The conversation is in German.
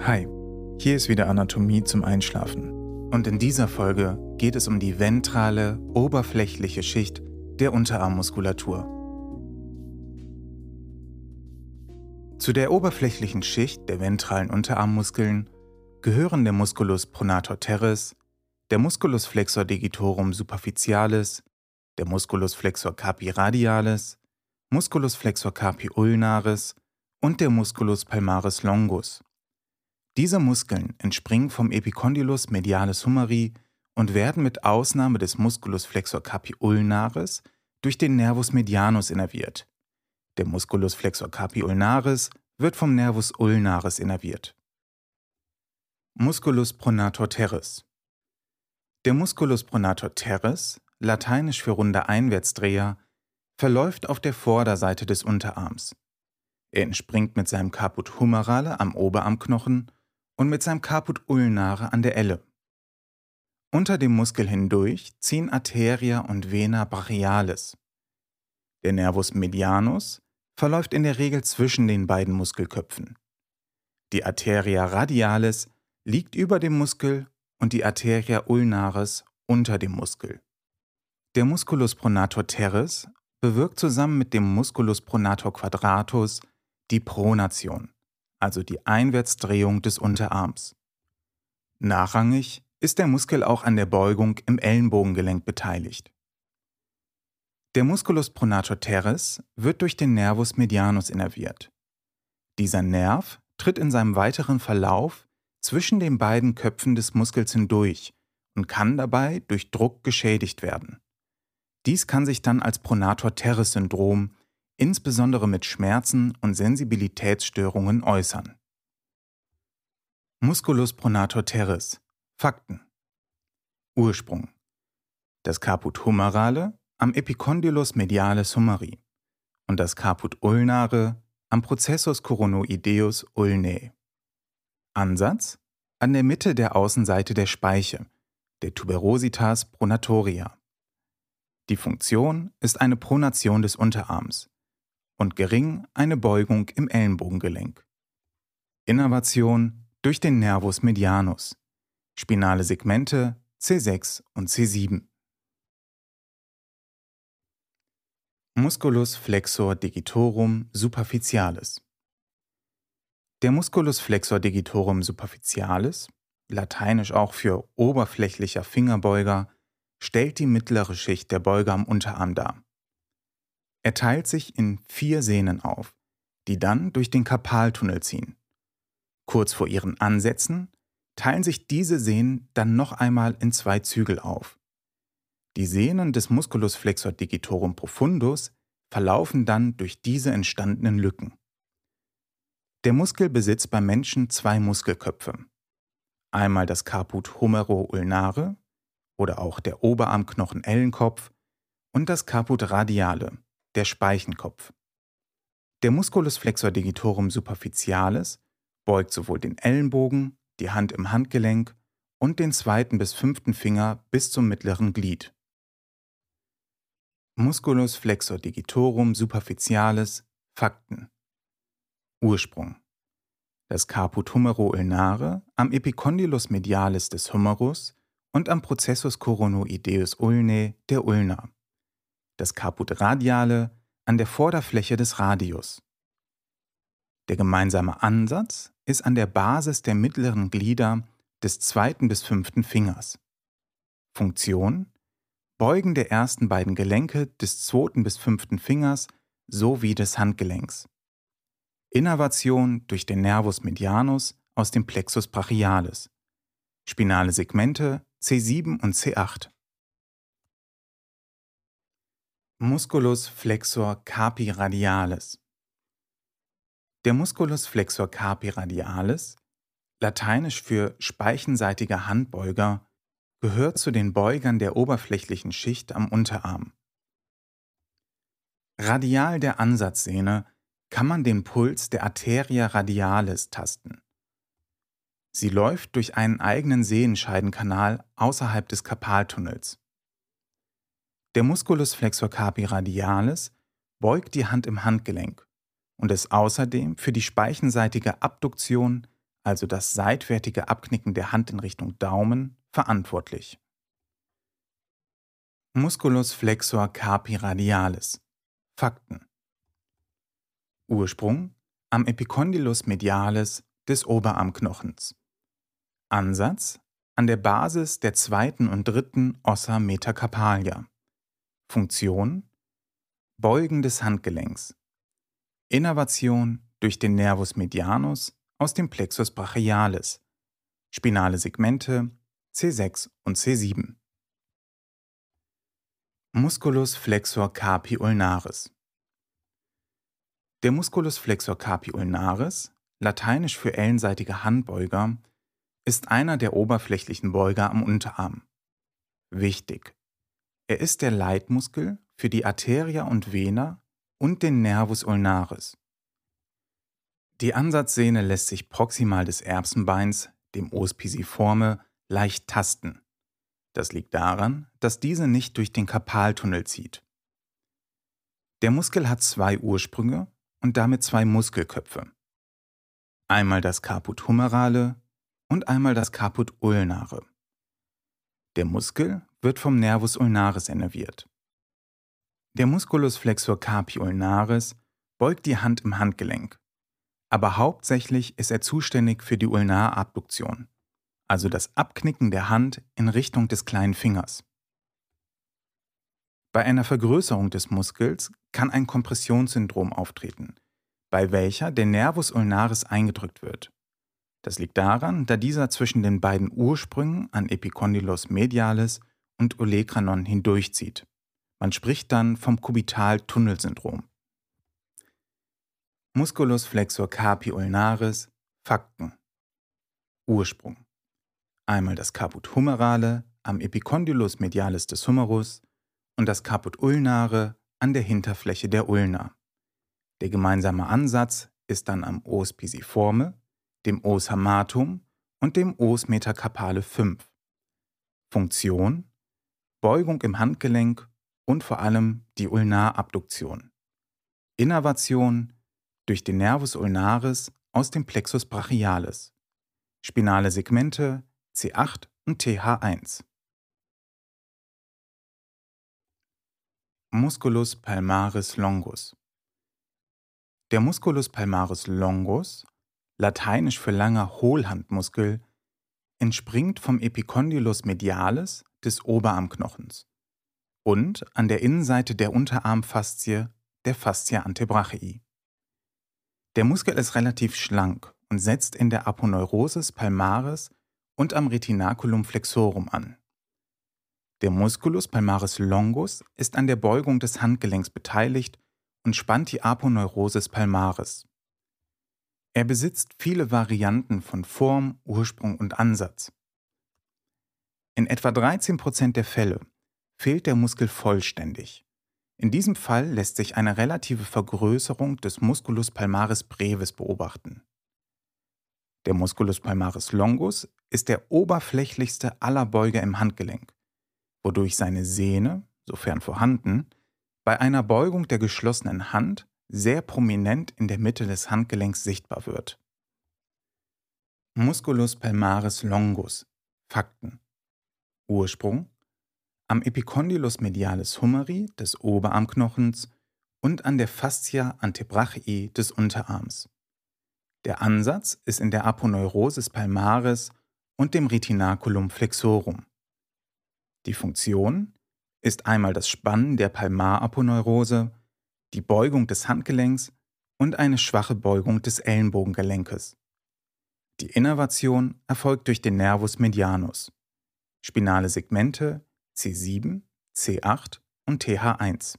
Hi, hier ist wieder Anatomie zum Einschlafen. Und in dieser Folge geht es um die ventrale, oberflächliche Schicht der Unterarmmuskulatur. Zu der oberflächlichen Schicht der ventralen Unterarmmuskeln gehören der Musculus pronator teres, der Musculus flexor digitorum superficialis, der Musculus flexor carpi radialis, Musculus flexor carpi ulnaris und der Musculus palmaris longus. Diese Muskeln entspringen vom Epicondylus medialis humeri und werden mit Ausnahme des Musculus flexor carpi ulnaris durch den Nervus medianus innerviert. Der Musculus flexor carpi ulnaris wird vom Nervus ulnaris innerviert. Musculus pronator teres. Der Musculus pronator teres, lateinisch für runder Einwärtsdreher, verläuft auf der Vorderseite des Unterarms. Er entspringt mit seinem Caput humerale am Oberarmknochen und mit seinem Caput ulnare an der Elle. Unter dem Muskel hindurch ziehen Arteria und Vena brachialis. Der Nervus medianus verläuft in der Regel zwischen den beiden Muskelköpfen. Die Arteria radialis liegt über dem Muskel und die Arteria ulnaris unter dem Muskel. Der Musculus pronator teres bewirkt zusammen mit dem Musculus pronator quadratus die Pronation also die Einwärtsdrehung des Unterarms. Nachrangig ist der Muskel auch an der Beugung im Ellenbogengelenk beteiligt. Der Musculus pronator teres wird durch den Nervus medianus innerviert. Dieser Nerv tritt in seinem weiteren Verlauf zwischen den beiden Köpfen des Muskels hindurch und kann dabei durch Druck geschädigt werden. Dies kann sich dann als Pronator teres Syndrom insbesondere mit Schmerzen und Sensibilitätsstörungen äußern. Musculus pronator teres. Fakten. Ursprung. Das Caput humerale am Epicondylus medialis humeri und das Caput ulnare am Processus coronoideus ulnae. Ansatz an der Mitte der Außenseite der Speiche, der Tuberositas pronatoria. Die Funktion ist eine Pronation des Unterarms, und gering eine Beugung im Ellenbogengelenk. Innervation durch den Nervus medianus, spinale Segmente C6 und C7. Musculus flexor digitorum superficialis. Der Musculus flexor digitorum superficialis, lateinisch auch für oberflächlicher Fingerbeuger, stellt die mittlere Schicht der Beuger am Unterarm dar. Er teilt sich in vier Sehnen auf, die dann durch den Karpaltunnel ziehen. Kurz vor ihren Ansätzen teilen sich diese Sehnen dann noch einmal in zwei Zügel auf. Die Sehnen des Musculus flexor digitorum profundus verlaufen dann durch diese entstandenen Lücken. Der Muskel besitzt beim Menschen zwei Muskelköpfe. Einmal das Caput humero-ulnare oder auch der Oberarmknochen-Ellenkopf und das Caput radiale der Speichenkopf. Der Musculus flexor digitorum superficialis beugt sowohl den Ellenbogen, die Hand im Handgelenk und den zweiten bis fünften Finger bis zum mittleren Glied. Musculus flexor digitorum superficialis Fakten Ursprung Das Caput humero ulnare am Epicondylus medialis des Humerus und am Processus coronoideus ulnae der Ulna das Caput radiale an der Vorderfläche des Radius. Der gemeinsame Ansatz ist an der Basis der mittleren Glieder des zweiten bis fünften Fingers. Funktion Beugen der ersten beiden Gelenke des zweiten bis fünften Fingers sowie des Handgelenks. Innervation durch den Nervus medianus aus dem Plexus brachialis. Spinale Segmente C7 und C8. Musculus flexor carpi radialis. Der Musculus flexor carpi radialis, lateinisch für speichenseitiger Handbeuger, gehört zu den Beugern der oberflächlichen Schicht am Unterarm. Radial der Ansatzsehne kann man den Puls der Arteria radialis tasten. Sie läuft durch einen eigenen Sehenscheidenkanal außerhalb des Karpaltunnels. Der Musculus flexor carpi radialis beugt die Hand im Handgelenk und ist außerdem für die speichenseitige Abduktion also das seitwärtige Abknicken der Hand in Richtung Daumen, verantwortlich. Musculus flexor carpi radialis. Fakten. Ursprung am Epicondylus medialis des Oberarmknochens. Ansatz an der Basis der zweiten und dritten Ossa metacarpalia. Funktion Beugen des Handgelenks. Innervation durch den Nervus medianus aus dem Plexus brachialis. Spinale Segmente C6 und C7. Musculus flexor carpi ulnaris. Der Musculus flexor carpi ulnaris, lateinisch für ellenseitige Handbeuger, ist einer der oberflächlichen Beuger am Unterarm. Wichtig. Er ist der Leitmuskel für die Arteria und Vena und den Nervus ulnaris. Die Ansatzsehne lässt sich proximal des Erbsenbeins, dem Os pisiforme, leicht tasten. Das liegt daran, dass diese nicht durch den Karpaltunnel zieht. Der Muskel hat zwei Ursprünge und damit zwei Muskelköpfe. Einmal das Caput humerale und einmal das Caput ulnare. Der Muskel wird vom Nervus ulnaris innerviert. Der Musculus flexor carpi ulnaris beugt die Hand im Handgelenk, aber hauptsächlich ist er zuständig für die Ulnarabduktion also das Abknicken der Hand in Richtung des kleinen Fingers. Bei einer Vergrößerung des Muskels kann ein Kompressionssyndrom auftreten, bei welcher der Nervus ulnaris eingedrückt wird. Das liegt daran, da dieser zwischen den beiden Ursprüngen an Epicondylus medialis und Olecranon hindurchzieht. Man spricht dann vom Kubital-Tunnelsyndrom. Musculus flexor carpi ulnaris, Fakten. Ursprung einmal das Caput humerale am Epicondylus medialis des Humerus und das Caput ulnare an der Hinterfläche der Ulna. Der gemeinsame Ansatz ist dann am Os pisiforme, dem Os hamatum und dem Os metacarpale 5. Funktion Beugung im Handgelenk und vor allem die Ulnarabduktion. Innervation durch den Nervus ulnaris aus dem Plexus brachialis. Spinale Segmente C8 und TH1. Musculus palmaris longus. Der Musculus palmaris longus, lateinisch für langer Hohlhandmuskel, entspringt vom Epicondylus medialis des Oberarmknochens und an der Innenseite der Unterarmfaszie, der Fascia antebrachii. Der Muskel ist relativ schlank und setzt in der Aponeurosis palmaris und am Retinaculum flexorum an. Der Musculus palmaris longus ist an der Beugung des Handgelenks beteiligt und spannt die Aponeurosis palmaris. Er besitzt viele Varianten von Form, Ursprung und Ansatz. In etwa 13% der Fälle fehlt der Muskel vollständig. In diesem Fall lässt sich eine relative Vergrößerung des Musculus palmaris brevis beobachten. Der Musculus palmaris longus ist der oberflächlichste aller Beuger im Handgelenk, wodurch seine Sehne, sofern vorhanden, bei einer Beugung der geschlossenen Hand sehr prominent in der Mitte des Handgelenks sichtbar wird. Musculus palmaris longus. Fakten. Ursprung am Epicondylus medialis humeri des Oberarmknochens und an der Fascia antebrachii des Unterarms. Der Ansatz ist in der Aponeurosis palmaris und dem Retinaculum flexorum. Die Funktion ist einmal das Spannen der Palmaraponeurose, die Beugung des Handgelenks und eine schwache Beugung des Ellenbogengelenkes. Die Innervation erfolgt durch den Nervus medianus. Spinale Segmente C7, C8 und TH1.